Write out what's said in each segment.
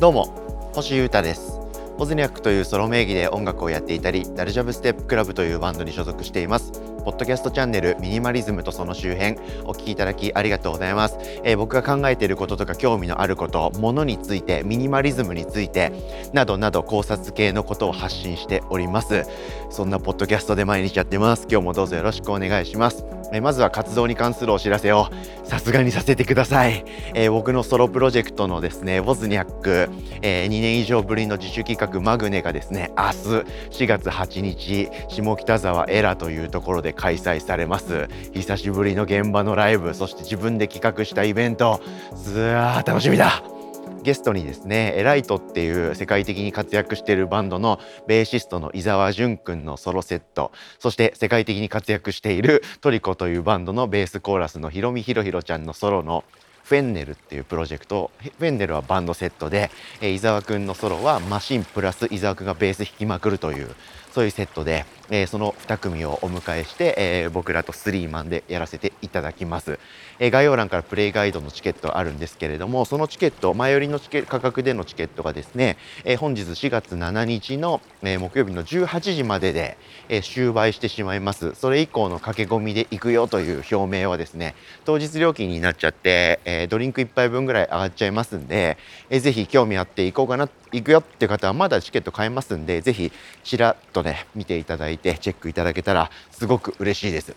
どうも星優太です。ポズニャックというソロ名義で音楽をやっていたりダルジャブステップクラブというバンドに所属しています。ポッドキャストチャンネルミニマリズムとその周辺お聞きいただきありがとうございます、えー、僕が考えていることとか興味のあることものについてミニマリズムについてなどなど考察系のことを発信しております。そんなポッドキャストで毎日やってます。今日もどうぞよろしくお願いします。えまずは活動に関するお知らせをさすがにさせてください、えー、僕のソロプロジェクトのですねウォズニャック、えー、2年以上ぶりの自主企画マグネがですね明日4月8日下北沢エラというところで開催されます。久しぶりの現場のライブそして自分で企画したイベント。すわー楽しみだ。ゲストにですねエライトっていう世界的に活躍しているバンドのベーシストの伊沢淳くんのソロセットそして世界的に活躍しているトリコというバンドのベースコーラスのひろみひろひろちゃんのソロのフェンネルっていうプロジェクトフェンネルはバンドセットで、え伊沢くんのソロはマシンプラス伊沢くんがベース弾きまくるというそういうセットで、えー、その2組をお迎えして、えー、僕らとスリーマンでやらせていただきます、えー、概要欄からプレイガイドのチケットあるんですけれどもそのチケット前よりのチケ価格でのチケットがですね、え本日4月7日の、え木曜日の18時までで、え終売してしまいます。それ以降の駆け込みで行くよという表明はですね当日料金になっちゃって、えドリンク1杯分ぐらい上がっちゃいますんで、えー、ぜひ興味あって行こうかな行くよって方はまだチケット買えますんでぜひちらっとね見ていただいてチェックいただけたらすごく嬉しいです。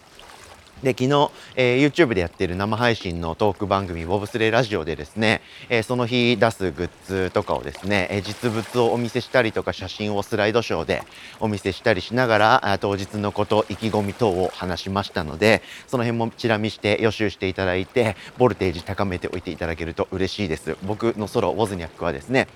で昨日、えー、YouTube でやっている生配信のトーク番組ボブスレーラジオでですね、えー、その日出すグッズとかをですね、えー、実物をお見せしたりとか写真をスライドショーでお見せしたりしながら当日のこと意気込み等を話しましたのでその辺もチラ見して予習していただいてボルテージ高めておいていただけると嬉しいです僕のソロウォズニャックはですね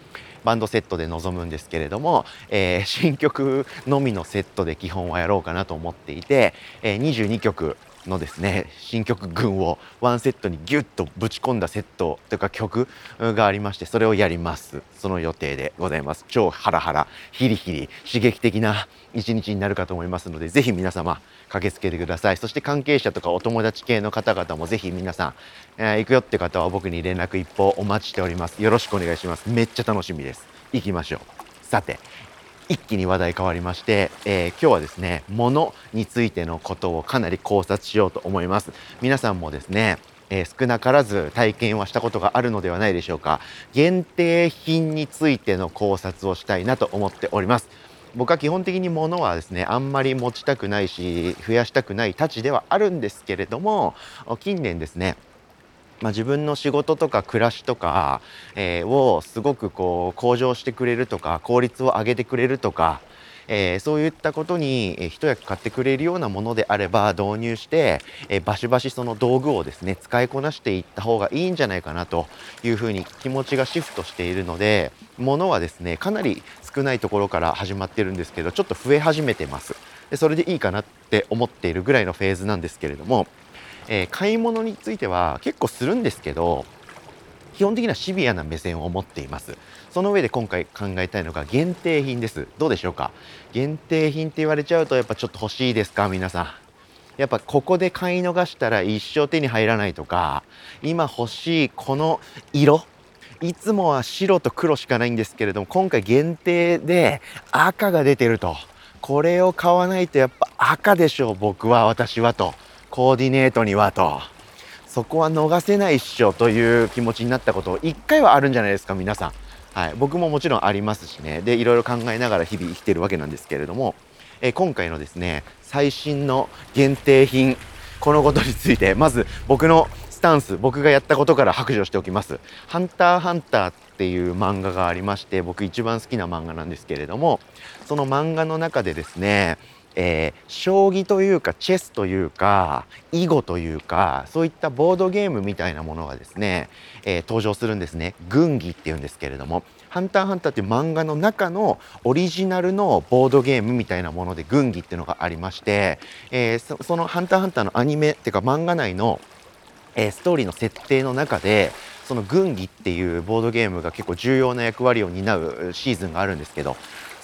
バンドセットで臨むんですけれども、えー、新曲のみのセットで基本はやろうかなと思っていて、えー、22曲のですね新曲群をワンセットにギュッとぶち込んだセットというか曲がありましてそれをやります。その予定でございます。超ハラハラヒリヒリ刺激的な一日になるかと思いますのでぜひ皆様駆けつけてください。そして関係者とかお友達系の方々もぜひ皆さん、えー、行くよって方は僕に連絡一報お待ちしております。よろしくお願いします。めっちゃ楽しみです。行きましょう。さて一気に話題変わりまして、えー、今日はですね物についてのことをかなり考察しようと思います。皆さんもですねえー、少なからず体験はしたことがあるのではないでしょうか。限定品についての考察をしたいなと思っております。僕は基本的に物はですねあんまり持ちたくないし増やしたくないたちではあるんですけれども近年ですねまあ、自分の仕事とか暮らしとか、えー、をすごくこう向上してくれるとか効率を上げてくれるとか、えー、そういったことに一役買ってくれるようなものであれば導入して、えー、バシバシその道具をですね使いこなしていった方がいいんじゃないかなというふうに気持ちがシフトしているので物はですねかなり少ないところから始まってるんですけどちょっと増え始めてます。でそれでいいかなって思っているぐらいのフェーズなんですけれどもえー、買い物については結構するんですけど基本的にはシビアな目線を持っています。その上で今回考えたいのが限定品です。どうでしょうか？限定品って言われちゃうとやっぱちょっと欲しいですか？皆さん。やっぱここで買い逃したら一生手に入らないとか今欲しいこの色。いつもは白と黒しかないんですけれども今回限定で赤が出てると。これを買わないとやっぱ赤でしょう僕は私はと。コーディネートにはと。そこは逃せないっしょという気持ちになったこと1回はあるんじゃないですか皆さん、はい、僕ももちろんありますしね。でいろいろ考えながら日々生きてるわけなんですけれども、え今回のですね最新の限定品このことについてまず僕のスタンス僕がやったことから白状しておきます「ハンターハンター」っていう漫画がありまして僕一番好きな漫画なんですけれどもその漫画の中でですねえー、将棋というかチェスというか囲碁というかそういったボードゲームみたいなものがですね、えー、登場するんですね。軍技っていうんですけれども「ハンターハンター」っていう漫画の中のオリジナルのボードゲームみたいなもので軍技っていうのがありまして、えー、その「ハンターハンター」のアニメっていうか漫画内の、えストーリーの設定の中でその軍技っていうボードゲームが結構重要な役割を担うシーズンがあるんですけど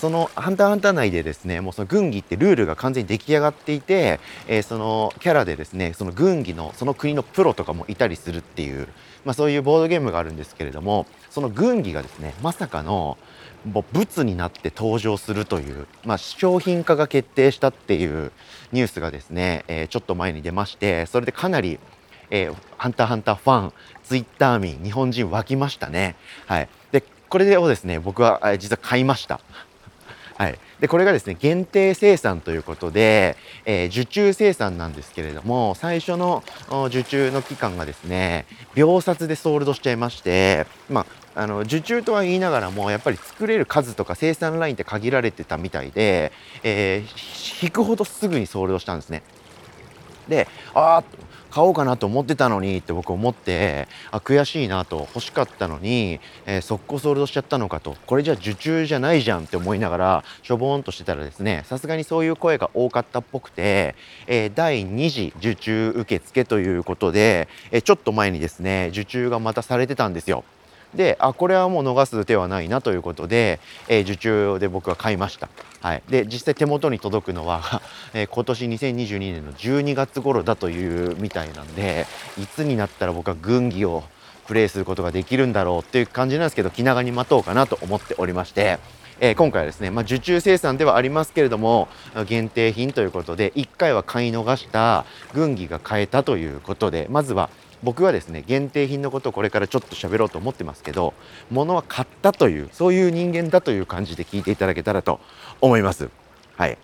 その「ハンターハンター」内でですねもうその軍技ってルールが完全に出来上がっていて、えー、そのキャラでですねその軍技のその国のプロとかもいたりするっていうまあ、そういうボードゲームがあるんですけれどもその軍技がですねまさかのもう物になって登場するという、まあ、商品化が決定したっていうニュースがですね、えー、ちょっと前に出ましてそれでかなり、えー、ハンターハンターファンツイッター民日本人湧きましたね。はい、でこれをですね僕は実は買いました。はい、でこれがですね限定生産ということで、えー、受注生産なんですけれども最初の受注の期間がですね秒殺でソールドしちゃいましてまああの受注とは言いながらもやっぱり作れる数とか生産ラインって限られてたみたいで、えー、引くほどすぐにソールドしたんですね。でああ買おうかなと思ってたのにって僕思ってあ悔しいなと欲しかったのに、えー、速攻ソールドしちゃったのかとこれじゃ受注じゃないじゃんって思いながらしょぼーんとしてたらですねさすがにそういう声が多かったっぽくて、えー、第2次受注受付ということで、えー、ちょっと前にですね受注がまたされてたんですよ。であこれはもう逃す手はないなということで、えー、受注で僕は買いました。はい、で実際手元に届くのは、えー、今年2022年の12月頃だというみたいなんでいつになったら僕は軍技をプレイすることができるんだろうっていう感じなんですけど気長に待とうかなと思っておりまして。えー、今回はですね、まあ、受注生産ではありますけれども限定品ということで1回は買い逃した軍技が買えたということでまずは僕はですね限定品のことをこれからちょっと喋ろうと思ってますけど物は買ったというそういう人間だという感じで聞いていただけたらと思います。はい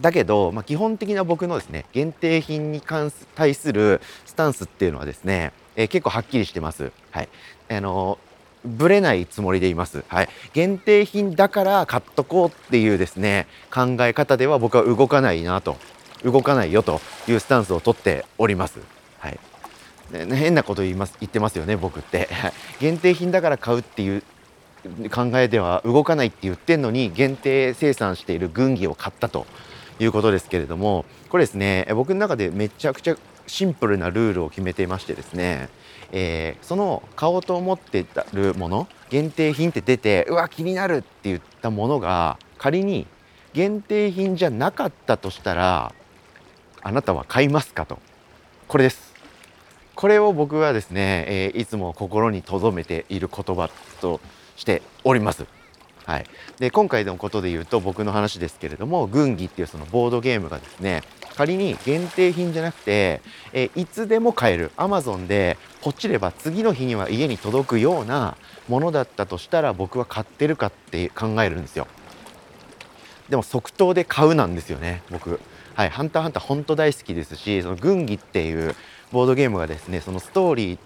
だけど、まあ、基本的な僕のですね限定品に関す対するスタンスっていうのはですね、えー、結構はっきりしてます。はい、あのぶれないつもりでいます。はい。限定品だから買っとこうっていうですね、考え方では僕は動かないなと、動かないよというスタンスをとっております。はい。変なこと言います言ってますよね僕って 限定品だから買うっていう考えでは動かないって言ってんのに限定生産している軍技を買ったということですけれどもこれですね僕の中でめちゃくちゃシンプルなルールを決めていましてですね、えー、その買おうと思ってたるもの限定品って出てうわ気になるって言ったものが仮に限定品じゃなかったとしたらあなたは買いますかとこれですこれを僕はですね、えー、いつも心に留めている言葉としております。はい、で今回のことで言うと僕の話ですけれども軍技っていうそのボードゲームがですね仮に限定品じゃなくて、え、いつでも買える。Amazon でポチれば次の日には家に届くようなものだったとしたら僕は買ってるかって考えるんですよ。でも即答で買うなんですよね僕。はい。ハンターハンター本当大好きですしその軍技っていうボードゲームがですねそのストーリー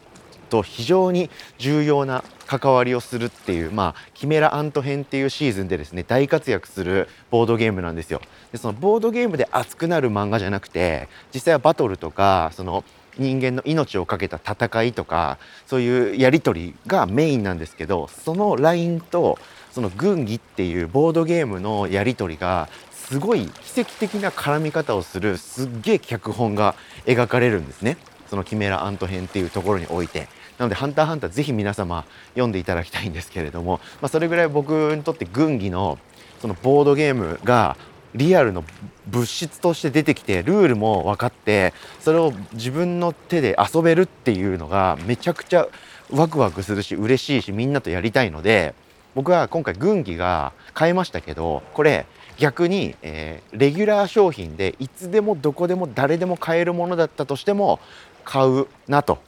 と非常に重要な関わりをするっていう、まあ、キメラアント編っていうシーズンでですね大活躍するボードゲームなんですよ。でそのボードゲームで熱くなる漫画じゃなくて実際はバトルとかその人間の命を懸けた戦いとかそういうやり取りがメインなんですけどそのラインとその軍技っていうボードゲームのやり取りがすごい奇跡的な絡み方をするすっげえ脚本が描かれるんですね。そのキメラアント編っていうところにおいて。なので「ハンターハンター」ぜひ皆様読んでいただきたいんですけれども、まあ、それぐらい僕にとって軍技のそのボードゲームがリアルの物質として出てきてルールも分かってそれを自分の手で遊べるっていうのがめちゃくちゃワクワクするし嬉しいしみんなとやりたいので僕は今回軍技が買えましたけどこれ逆に、えー、レギュラー商品でいつでもどこでも誰でも買えるものだったとしても買うなと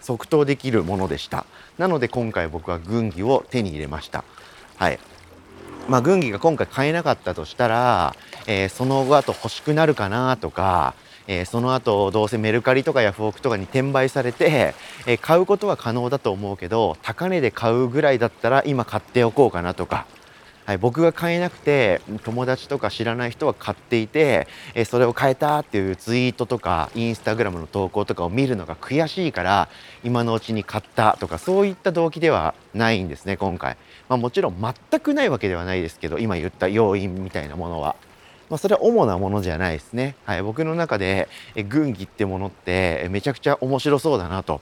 即答できるものでした。なので今回僕は軍技を手に入れました。はい。まあ軍技が今回買えなかったとしたら、えー、その後あと欲しくなるかなとかえー、その後どうせメルカリとかヤフオクとかに転売されて、えー、買うことは可能だと思うけど高値で買うぐらいだったら今買っておこうかなとか。はい、僕が買えなくて友達とか知らない人は買っていて、えそれを買えたっていうツイートとかインスタグラムの投稿とかを見るのが悔しいから今のうちに買ったとかそういった動機ではないんですね今回、まあ、もちろん全くないわけではないですけど今言った要因みたいなものは。まあ、それは主なものじゃないですね。はい、僕の中でえ軍技ってものってめちゃくちゃ面白そうだなと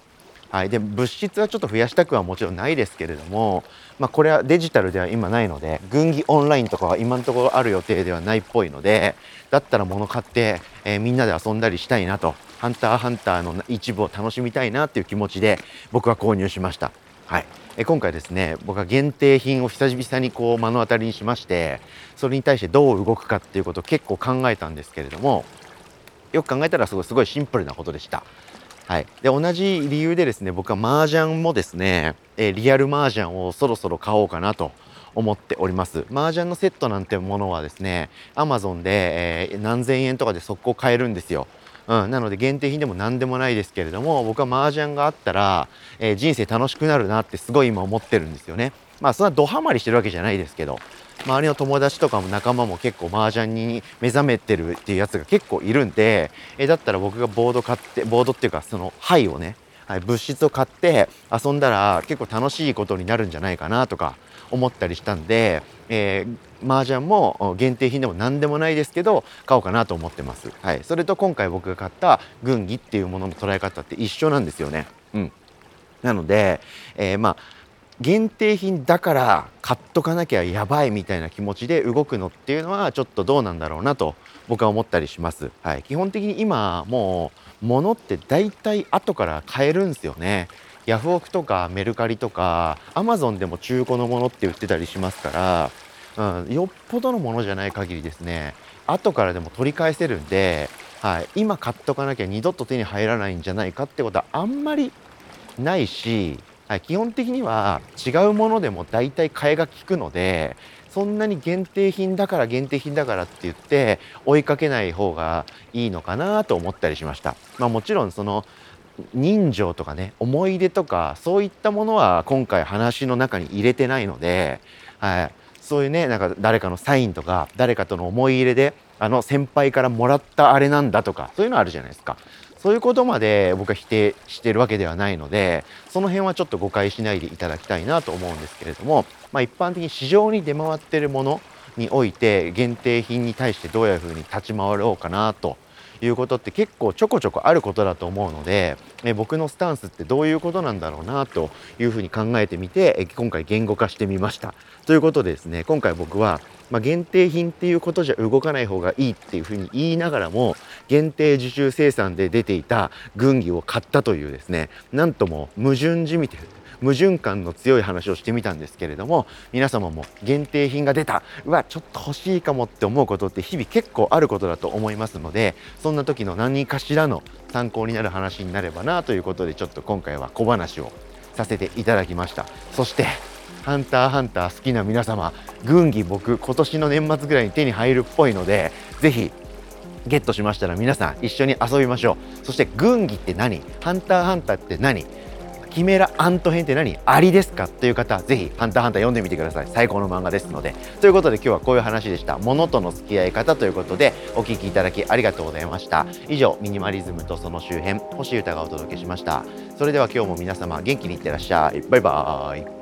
はい、で物質はちょっと増やしたくはもちろんないですけれども、まあ、これはデジタルでは今ないので軍技オンラインとかは今のところある予定ではないっぽいのでだったら物買って、えー、みんなで遊んだりしたいなとハンターハンターの一部を楽しみたいなっていう気持ちで僕は購入しました。はい、え今回ですね僕は限定品を久々にこう目の当たりにしましてそれに対してどう動くかっていうことを結構考えたんですけれどもよく考えたらすごいすごいシンプルなことでした。はい、で同じ理由でですね僕は麻雀もですね、えリアル麻雀をそろそろ買おうかなと思っております。麻雀のセットなんてものはですね Amazon で、え、何千円とかで速攻買えるんですよ。うん、なので限定品でも何でもないですけれども僕は麻雀があったら、えー、人生楽しくなるなってすごい今思ってるんですよね。まあそんなドハマりしてるわけじゃないですけど。周りの友達とかも仲間も結構麻雀に目覚めてるっていうやつが結構いるんで、え、だったら僕がボード買ってボードっていうかその牌をね、はい、物質を買って遊んだら結構楽しいことになるんじゃないかなとか思ったりしたんで、えー、麻雀も限定品でも何でもないですけど買おうかなと思ってます。はい、それと今回僕が買った軍技っていうものの捉え方って一緒なんですよね。うん、なので、えー、まあ限定品だから買っとかなきゃやばいみたいな気持ちで動くのっていうのはちょっとどうなんだろうなと僕は思ったりします。はい、基本的に今もう物って大体後から買えるんですよね。ヤフオクとかメルカリとかアマゾンでも中古のものって売ってたりしますから、うん、よっぽどのものじゃない限りですね後からでも取り返せるんで、はい、今買っとかなきゃ二度と手に入らないんじゃないかってことはあんまりないし、はい、基本的には違うものでも大体替えが利くのでそんなに限定品だから限定品だからって言って追いかけない方がいいのかなと思ったりしました。まあ、もちろんその人情とかね思い出とかそういったものは今回話の中に入れてないので、はい、そういうねなんか誰かのサインとか誰かとの思い入れであの先輩からもらったあれなんだとかそういうのあるじゃないですかそういうことまで僕は否定してるわけではないのでその辺はちょっと誤解しないでいただきたいなと思うんですけれども、まあ、一般的に市場に出回ってるものにおいて限定品に対してどういうふうに立ち回ろうかなということって結構ちょこちょこあることだと思うので、え僕のスタンスってどういうことなんだろうなというふうに考えてみて、え今回言語化してみました。ということでですね今回僕は、まあ、限定品っていうことじゃ動かない方がいいっていうふうに言いながらも限定受注生産で出ていた軍技を買ったというですねなんとも矛盾じみて矛盾感の強い話をしてみたんですけれども皆様も限定品が出た。うわちょっと欲しいかもって思うことって日々結構あることだと思いますのでそんな時の何かしらの参考になる話になればなということでちょっと今回は小話をさせていただきました。そしてハンターハンター好きな皆様軍技僕今年の年末ぐらいに手に入るっぽいのでぜひゲットしましたら皆さん一緒に遊びましょう。そして軍技って何？ハンターハンターって何？キメラアント編って何？アリですか？という方ぜひハンターハンター読んでみてください。最高の漫画ですので。ということで今日はこういう話でした。ものとの付き合い方ということでお聴きいただきありがとうございました。以上ミニマリズムとその周辺星歌がお届けしました。それでは今日も皆様元気にいってらっしゃい。バイバーイ。